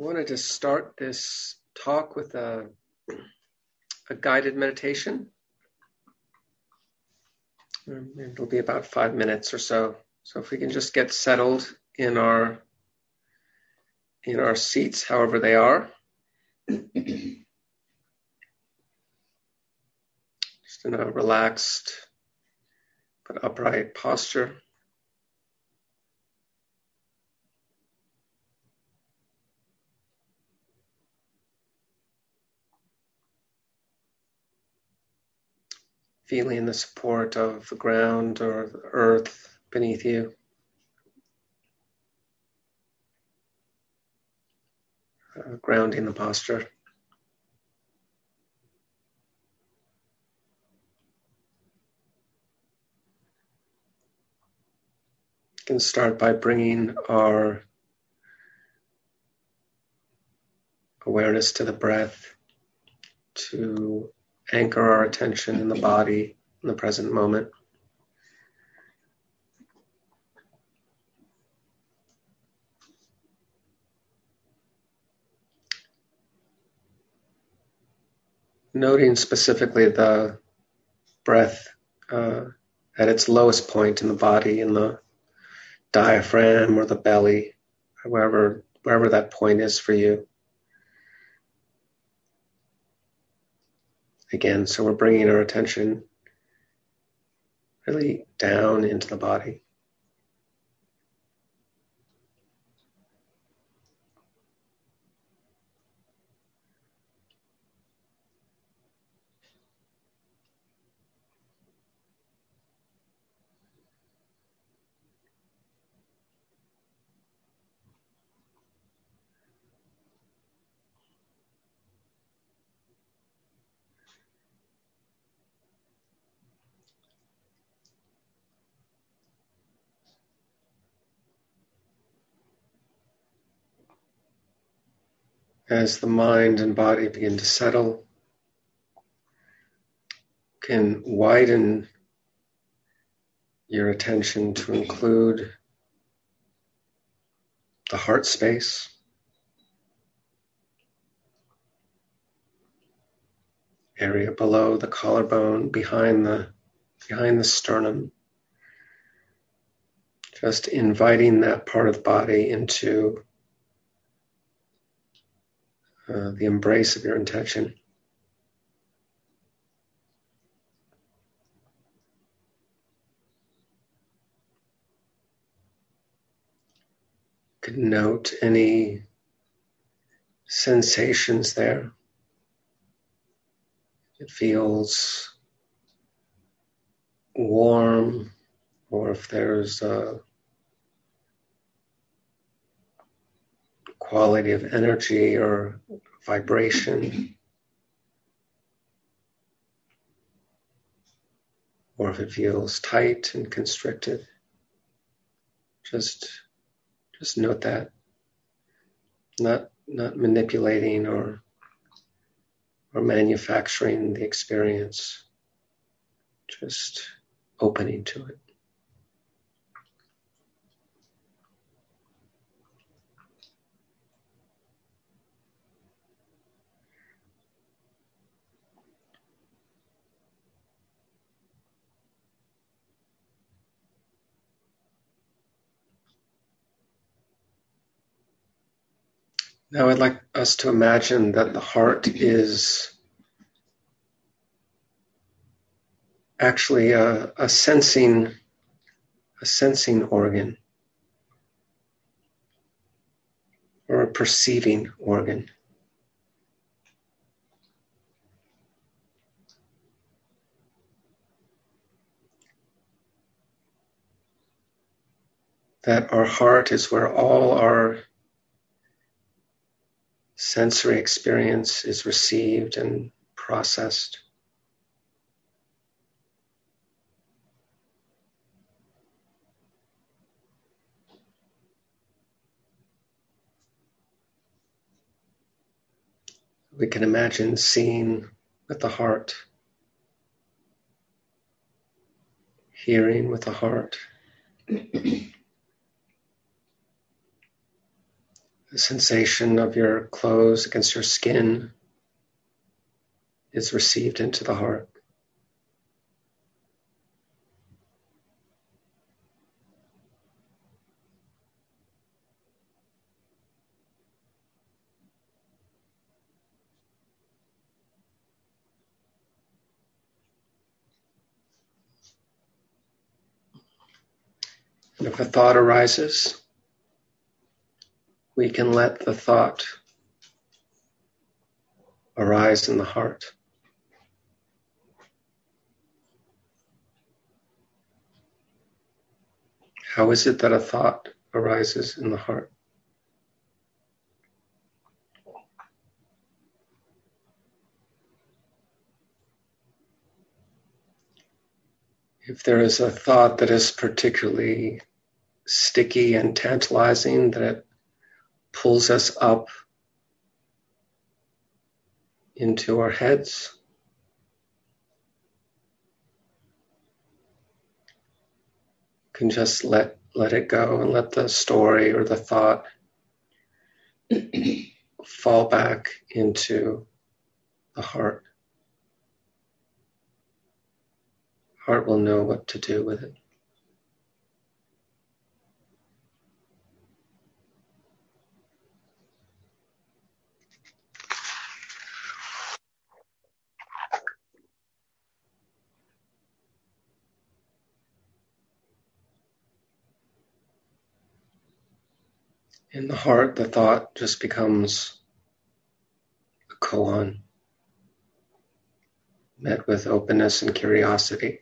I wanted to start this talk with a, a guided meditation. It'll be about five minutes or so. So if we can just get settled in our in our seats, however they are. just in a relaxed but upright posture. Feeling the support of the ground or the earth beneath you. Uh, grounding the posture. You can start by bringing our awareness to the breath, to anchor our attention in the body in the present moment. Noting specifically the breath uh, at its lowest point in the body, in the diaphragm or the belly, wherever wherever that point is for you. Again. So we're bringing our attention really down into the body. As the mind and body begin to settle, can widen your attention to include the heart space. Area below the collarbone, behind the behind the sternum. Just inviting that part of the body into uh, the embrace of your intention. Could note any sensations there. It feels warm, or if there's a quality of energy or vibration, or if it feels tight and constricted. Just, just note that. Not, not manipulating or, or manufacturing the experience. Just opening to it. Now I'd like us to imagine that the heart is actually a, a sensing a sensing organ or a perceiving organ. That our heart is where all our sensory experience is received and processed. We can imagine seeing with the heart, hearing with the heart. The sensation of your clothes against your skin is received into the heart. If a thought arises, we can let the thought arise in the heart. How is it that a thought arises in the heart? If there is a thought that is particularly sticky and tantalizing that it pulls us up into our heads. Can just let let it go and let the story or the thought fall back into the heart. Heart will know what to do with it. In the heart, the thought just becomes a koan, met with openness and curiosity.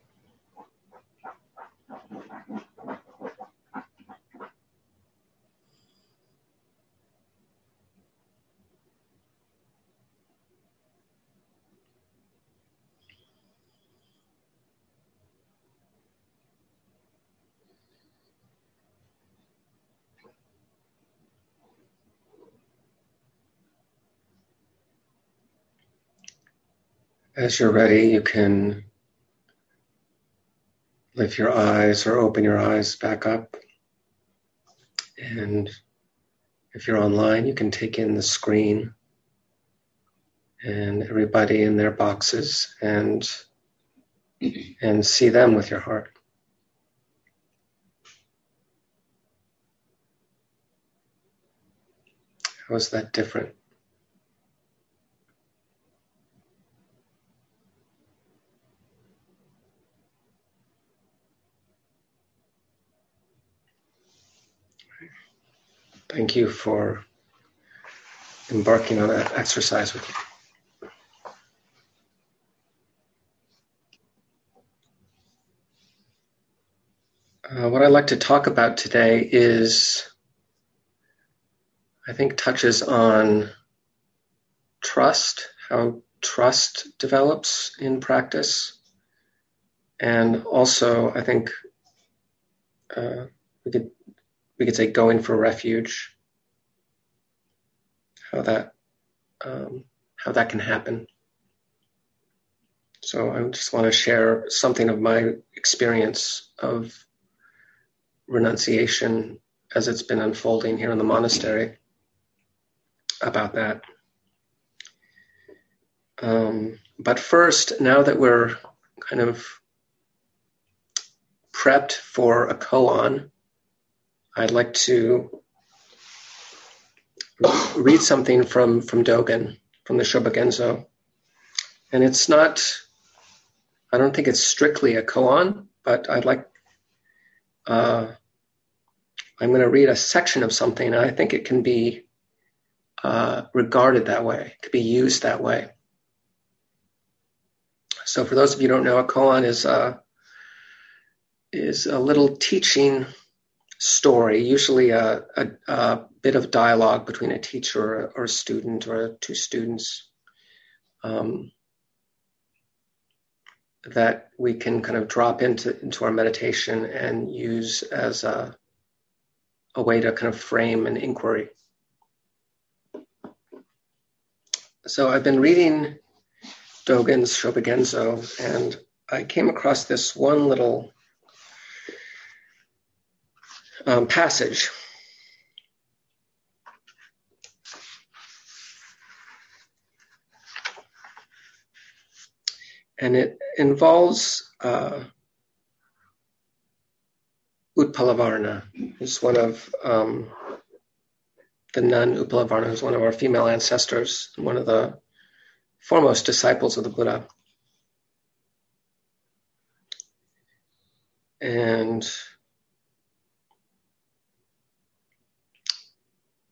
As you're ready, you can lift your eyes or open your eyes back up. And if you're online, you can take in the screen and everybody in their boxes and and see them with your heart. How is that different? Thank you for embarking on that exercise with me. Uh, what I'd like to talk about today is, I think, touches on trust, how trust develops in practice, and also, I think, uh, we could we could say going for refuge, how that um, how that can happen. So I just want to share something of my experience of renunciation as it's been unfolding here in the monastery about that. Um, but first, now that we're kind of prepped for a koan, I'd like to read something from, from Dogen, from the Shobogenzo. And it's not, I don't think it's strictly a koan, but I'd like, uh, I'm going to read a section of something, and I think it can be uh, regarded that way, it could be used that way. So, for those of you who don't know, a koan is a, uh, is a little teaching story, usually a, a, a, bit of dialogue between a teacher or a student or two students um, that we can kind of drop into, into our meditation and use as a, a way to kind of frame an inquiry. So I've been reading Dogen's Shobogenzo, and I came across this one little um, passage. And it involves uh, Utpalavarna, who's one of um, the nun Utpalavarna, who's one of our female ancestors, one of the foremost disciples of the Buddha.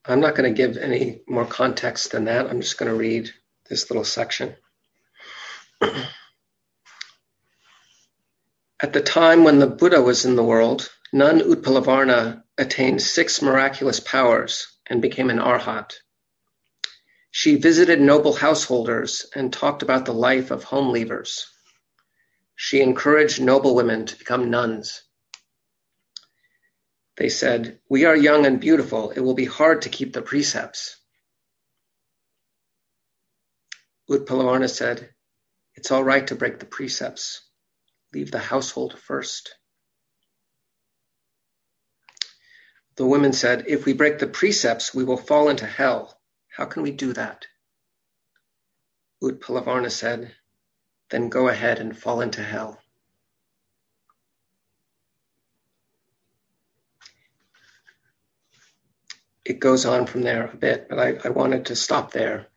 I'm not going to give any more context than that. I'm just going to read this little section. At the time when the Buddha was in the world, Nun Utpalavarna attained six miraculous powers and became an arhat. She visited noble householders and talked about the life of home leavers. She encouraged noble women to become nuns. They said, We are young and beautiful. It will be hard to keep the precepts. Utpalavarna said, It's all right to break the precepts. Leave the household first. The women said, If we break the precepts, we will fall into hell. How can we do that? Utpalavarna said, Then go ahead and fall into hell. It goes on from there a bit, but I, I wanted to stop there.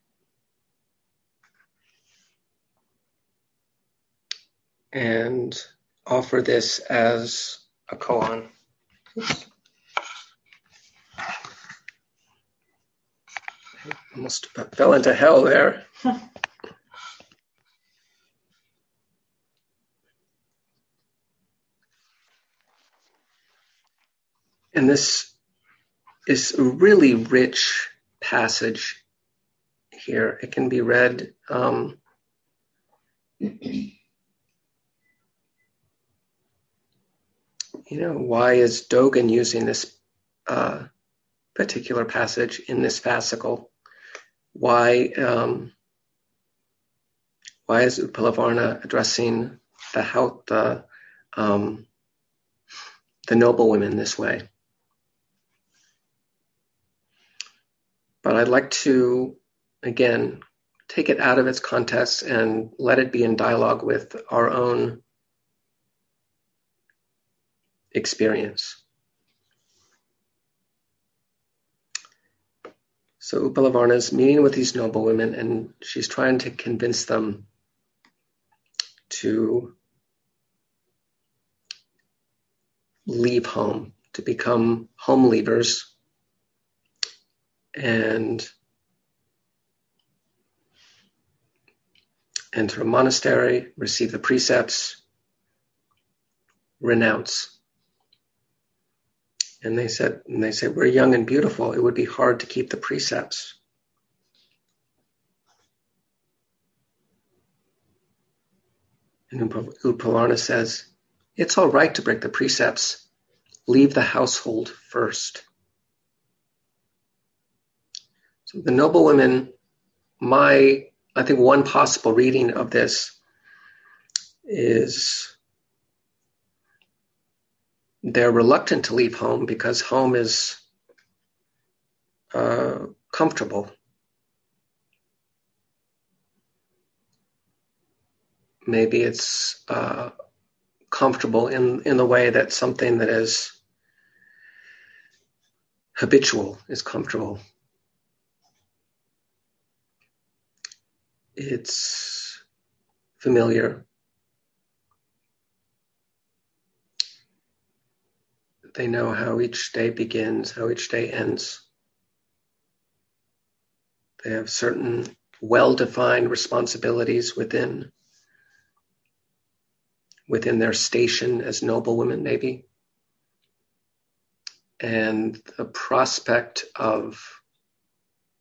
And offer this as a koan. Almost fell into hell there. and this is a really rich passage here. It can be read. Um, you know, why is Dogen using this uh, particular passage in this fascicle? why um, why is Utpalavarna addressing the how the um, the noble women this way? But I'd like to again take it out of its context and let it be in dialogue with our own experience. So Utpalavarna is meeting with these noble women and she's trying to convince them to leave home, to become home leavers and enter a monastery, receive the precepts, renounce. And they said, and they said, we're young and beautiful. It would be hard to keep the precepts. And Utpalavarna says, it's all right to break the precepts. Leave the household first. So the noble women, my, I think one possible reading of this is they're reluctant to leave home because home is uh, comfortable. Maybe it's uh, comfortable in, in the way that something that is habitual is comfortable. It's familiar. They know how each day begins, how each day ends. They have certain well defined responsibilities within within their station as noble women, maybe. And the prospect of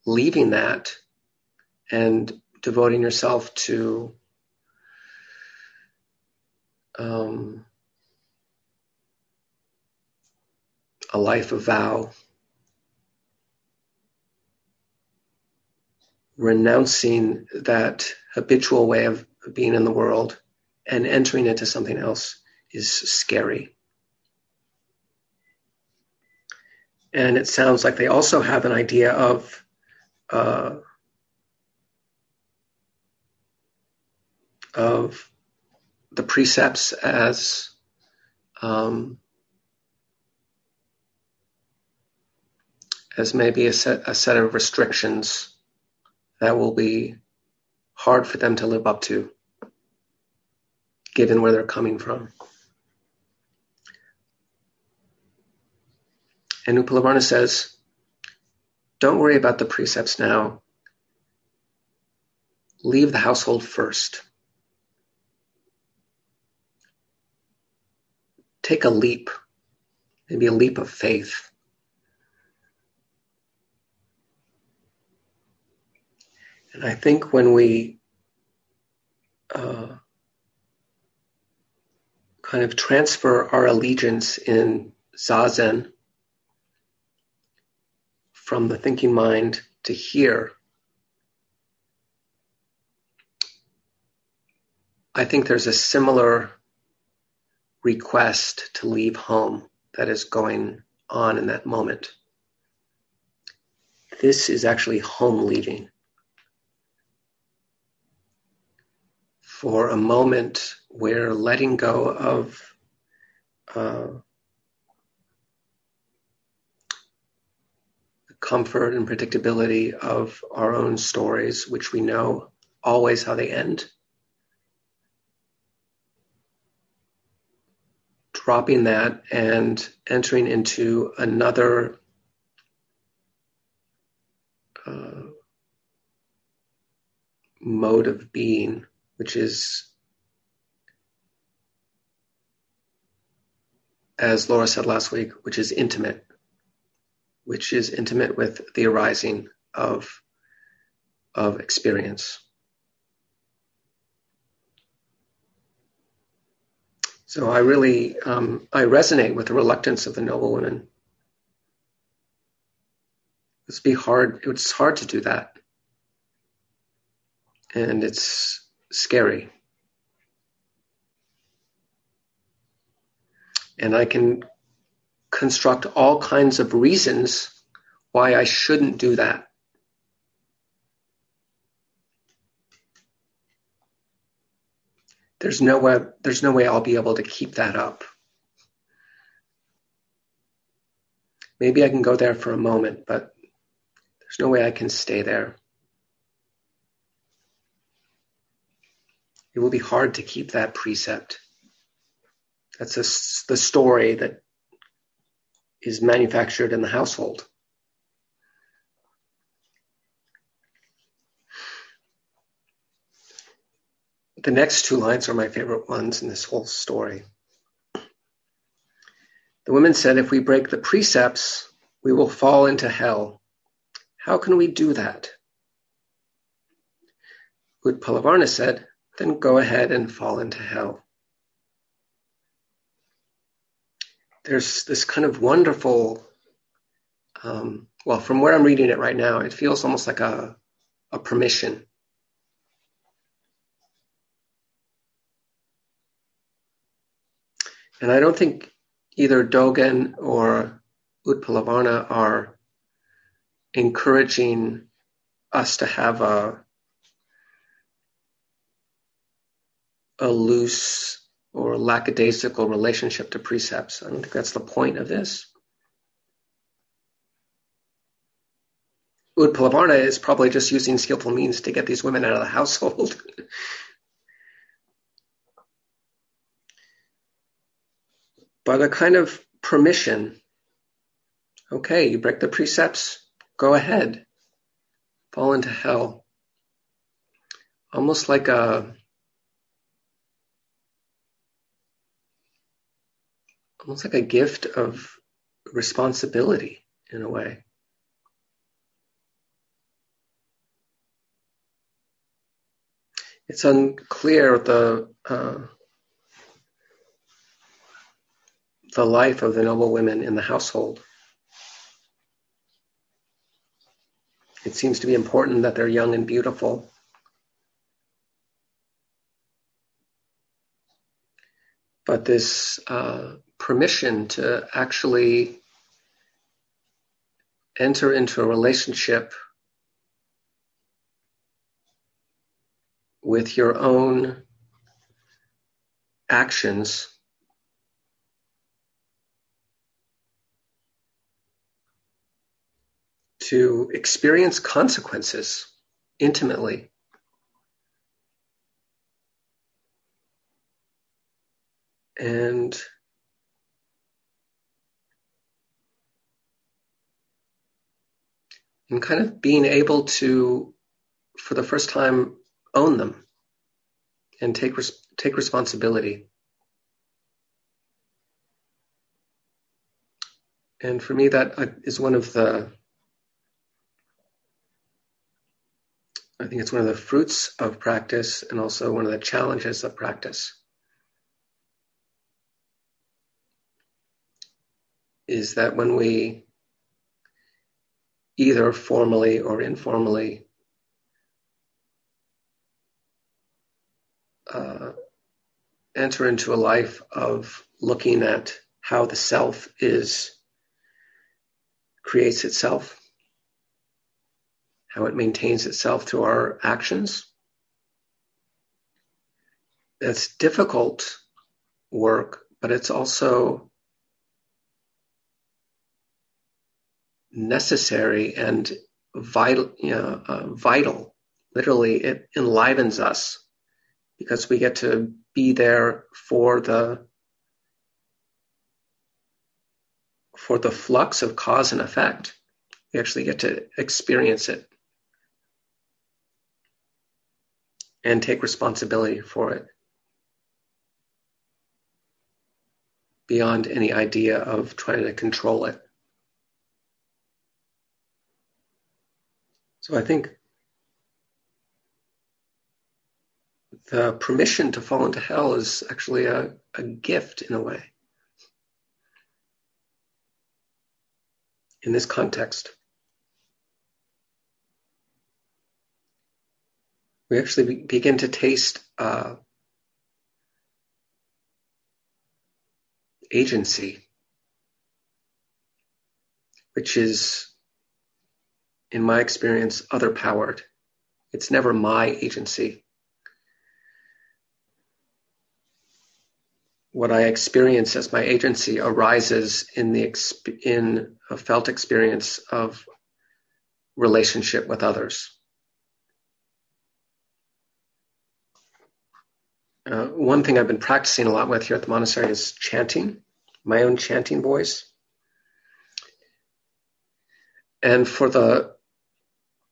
leaving that and devoting yourself to um, a life of vow, renouncing that habitual way of being in the world and entering into something else is scary. And it sounds like they also have an idea of uh, of the precepts as um, as maybe a set, a set of restrictions that will be hard for them to live up to, given where they're coming from. And Utpalavarna says, don't worry about the precepts now. Leave the household first. Take a leap, maybe a leap of faith. And I think when we uh, kind of transfer our allegiance in zazen from the thinking mind to here, I think there's a similar request to leave home that is going on in that moment. This is actually home leaving. for a moment we're letting go of uh, the comfort and predictability of our own stories, which we know always how they end. Dropping that and entering into another uh, mode of being which is, as Laura said last week, which is intimate, which is intimate with the arising of, of experience. So I really um, I resonate with the reluctance of the noble women. It's be hard. It's hard to do that, and it's scary. And I can construct all kinds of reasons why I shouldn't do that. There's no way, there's no way I'll be able to keep that up. Maybe I can go there for a moment, but there's no way I can stay there. it will be hard to keep that precept. That's a, the story that is manufactured in the household. The next two lines are my favorite ones in this whole story. The women said, If we break the precepts, we will fall into hell. How can we do that? Utpalavarna said, then go ahead and fall into hell. There's this kind of wonderful, um, well, from where I'm reading it right now, it feels almost like a, a permission. And I don't think either Dogen or Utpalavarna are encouraging us to have a a loose or lackadaisical relationship to precepts. I don't think that's the point of this. Utpalavarna is probably just using skillful means to get these women out of the household. but a kind of permission. Okay, you break the precepts, go ahead, fall into hell. Almost like a almost like a gift of responsibility in a way. It's unclear the uh, the life of the noble women in the household. It seems to be important that they're young and beautiful. But this uh, permission to actually enter into a relationship with your own actions to experience consequences intimately. And and kind of being able to, for the first time, own them and take res- take responsibility. And for me, that uh, one of the, I think it's one of the fruits of practice and also one of the challenges of practice. Is that when we either formally or informally uh, enter into a life of looking at how the self is creates itself, how it maintains itself through our actions. It's difficult work, but it's also necessary and vital, you know, uh, vital. Literally, it enlivens us because we get to be there for the for the flux of cause and effect. We actually get to experience it and take responsibility for it beyond any idea of trying to control it. So I think the permission to fall into hell is actually a, a gift in a way. In this context, we actually begin to taste uh, agency, which is in my experience, other powered. It's never my agency. What I experience as my agency arises in the in a felt experience of relationship with others. Uh, one thing I've been practicing a lot with here at the monastery is chanting, my own chanting voice. And for the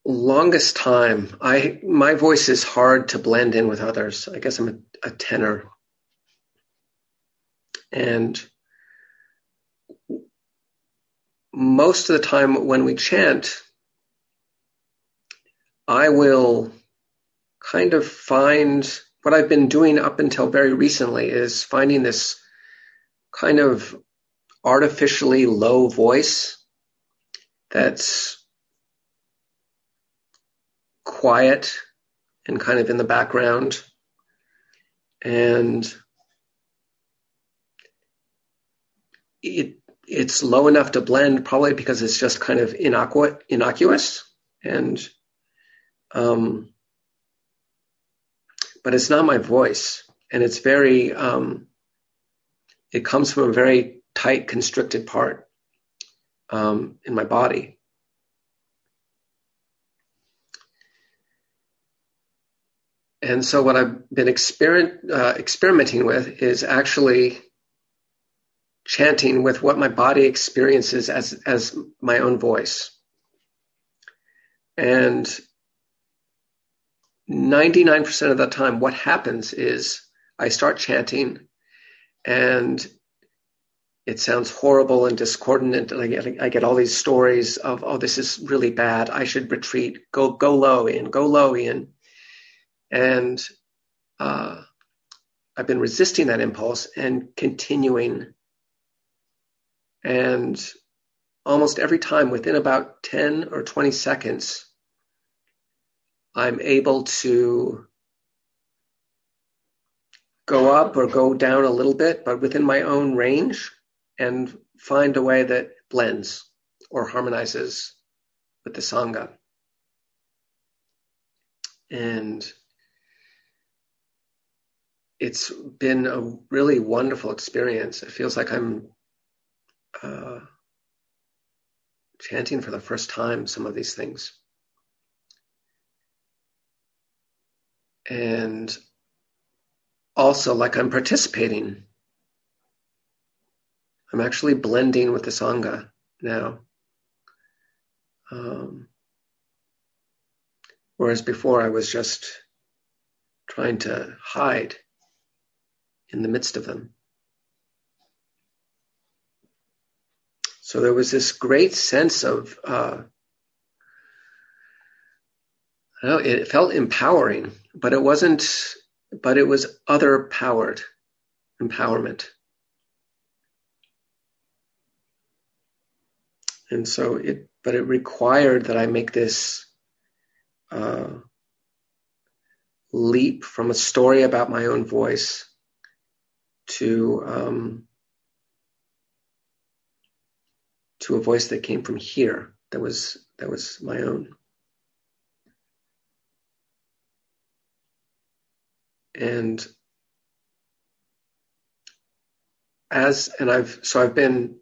longest time, I my voice is hard to blend in with others. I guess I'm a, a tenor, and most of the time when we chant, I will kind of find what I've been doing up until very recently is finding this kind of artificially low voice that's quiet and kind of in the background. And it it's low enough to blend probably because it's just kind of innocu- innocuous and um, but it's not my voice and it's very um, it comes from a very tight constricted part um, in my body And so what I've been exper- uh, experimenting with is actually chanting with what my body experiences as, as my own voice. And 99% of the time, what happens is I start chanting and it sounds horrible and discordant. And I get, I get all these stories of, oh, this is really bad. I should retreat. Go, go low in, go low in. And uh, I've been resisting that impulse and continuing. And almost every time, within about 10 or 20 seconds, I'm able to go up or go down a little bit, but within my own range and find a way that blends or harmonizes with the Sangha. And it's been a really wonderful experience. It feels like I'm uh, chanting for the first time some of these things. And also, like I'm participating. I'm actually blending with the Sangha now. Um, whereas before I was just trying to hide in the midst of them. So there was this great sense of, uh, know, it felt empowering, but it wasn't, but it was other powered empowerment. And so it, but it required that I make this uh, leap from a story about my own voice to um, to a voice that came from here that was that was my own and as and I've so I've been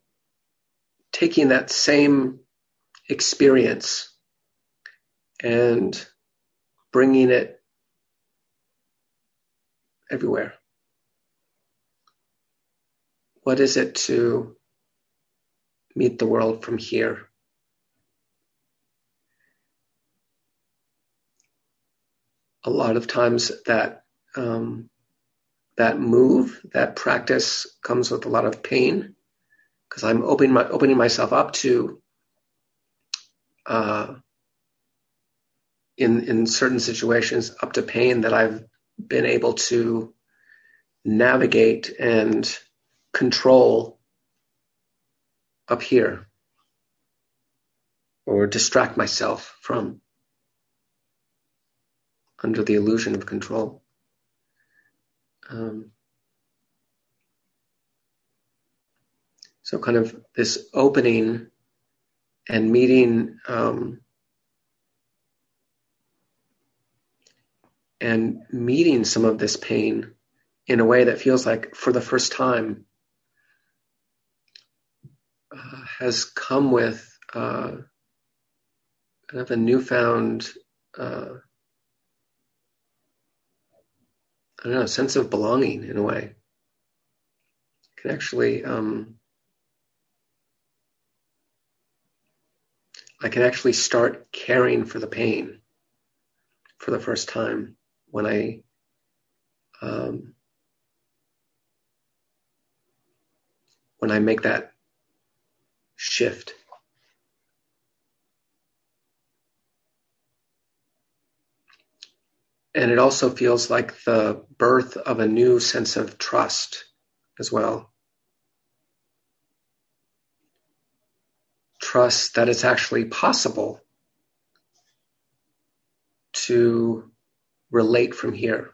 taking that same experience and bringing it everywhere. What is it to meet the world from here. A lot of times that um, that move, that practice comes with a lot of pain because I'm opening, my, opening myself up to uh, in in certain situations up to pain that I've been able to navigate and control up here or distract myself from under the illusion of control. Um, so, kind of this opening and meeting um, and meeting some of this pain in a way that feels like for the first time uh, has come with uh, kind of a newfound, uh, I don't know, sense of belonging in a way. Can actually, um, I can actually start caring for the pain for the first time when I um, when I make that shift. And it also feels like the birth of a new sense of trust as well. Trust that it's actually possible to relate from here.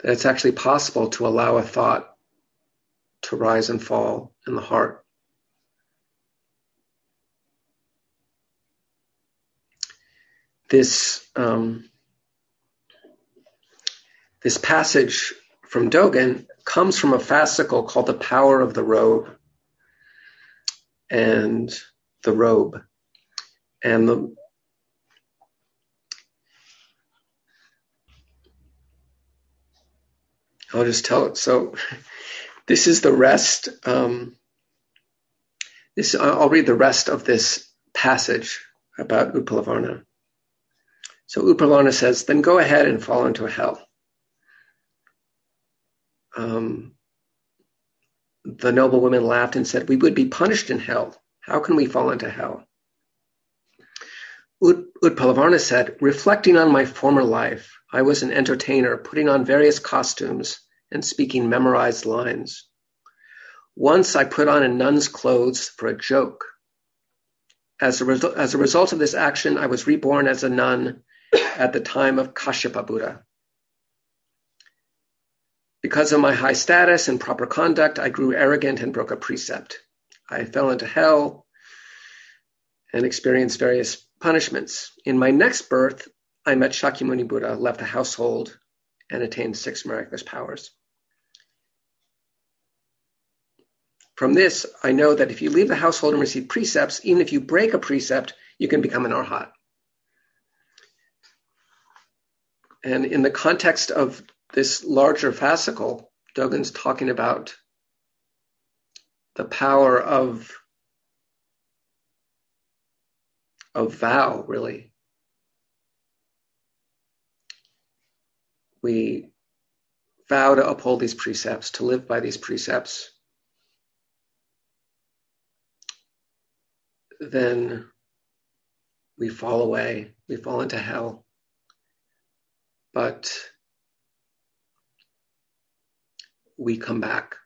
That it's actually possible to allow a thought to rise and fall in the heart. This um, this passage from Dogen comes from a fascicle called "The Power of the Robe," and the robe, and the I'll just tell it. So this is the rest. Um, this I'll read the rest of this passage about Utpalavarna. So Utpalavarna says, "Then go ahead and fall into hell." Um, the noble women laughed and said, "We would be punished in hell. How can we fall into hell?" Ut- Utpalavarna said, "Reflecting on my former life, I was an entertainer, putting on various costumes." and speaking memorized lines. Once I put on a nun's clothes for a joke. As a, result, as a result of this action, I was reborn as a nun at the time of Kashyapa Buddha. Because of my high status and proper conduct, I grew arrogant and broke a precept. I fell into hell and experienced various punishments. In my next birth, I met Shakyamuni Buddha, left the household, and attained six miraculous powers. From this, I know that if you leave the household and receive precepts, even if you break a precept, you can become an arhat. And in the context of this larger fascicle, Dogen's talking about the power of of vow, really. We vow to uphold these precepts, to live by these precepts. Then we fall away, we fall into hell. But we come back.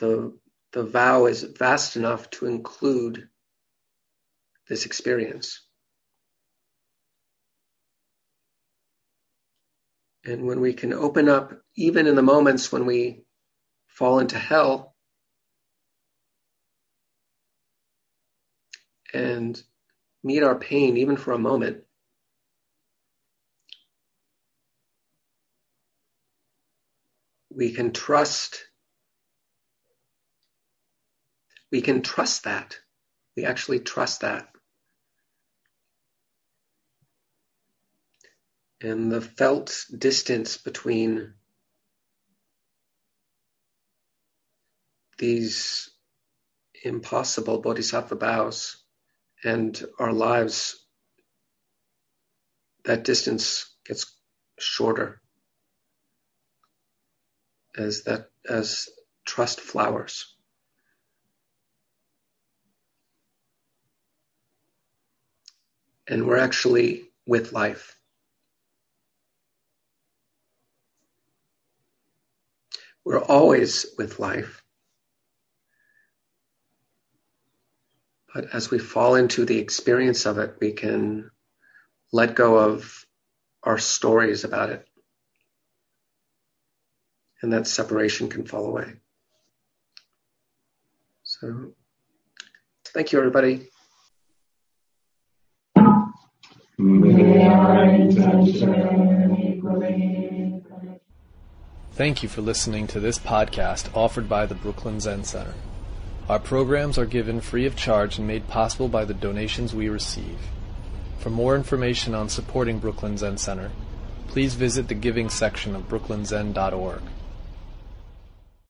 The, the vow is vast enough to include this experience. And when we can open up, even in the moments when we fall into hell, and meet our pain even for a moment, we can trust we can trust that. We actually trust that. And the felt distance between these impossible bodhisattva vows and our lives, that distance gets shorter as that as trust flowers. And we're actually with life. We're always with life. But as we fall into the experience of it, we can let go of our stories about it. And that separation can fall away. So, thank you, everybody. Thank you for listening to this podcast offered by the Brooklyn Zen Center. Our programs are given free of charge and made possible by the donations we receive. For more information on supporting Brooklyn Zen Center, please visit the giving section of brooklynzen.org.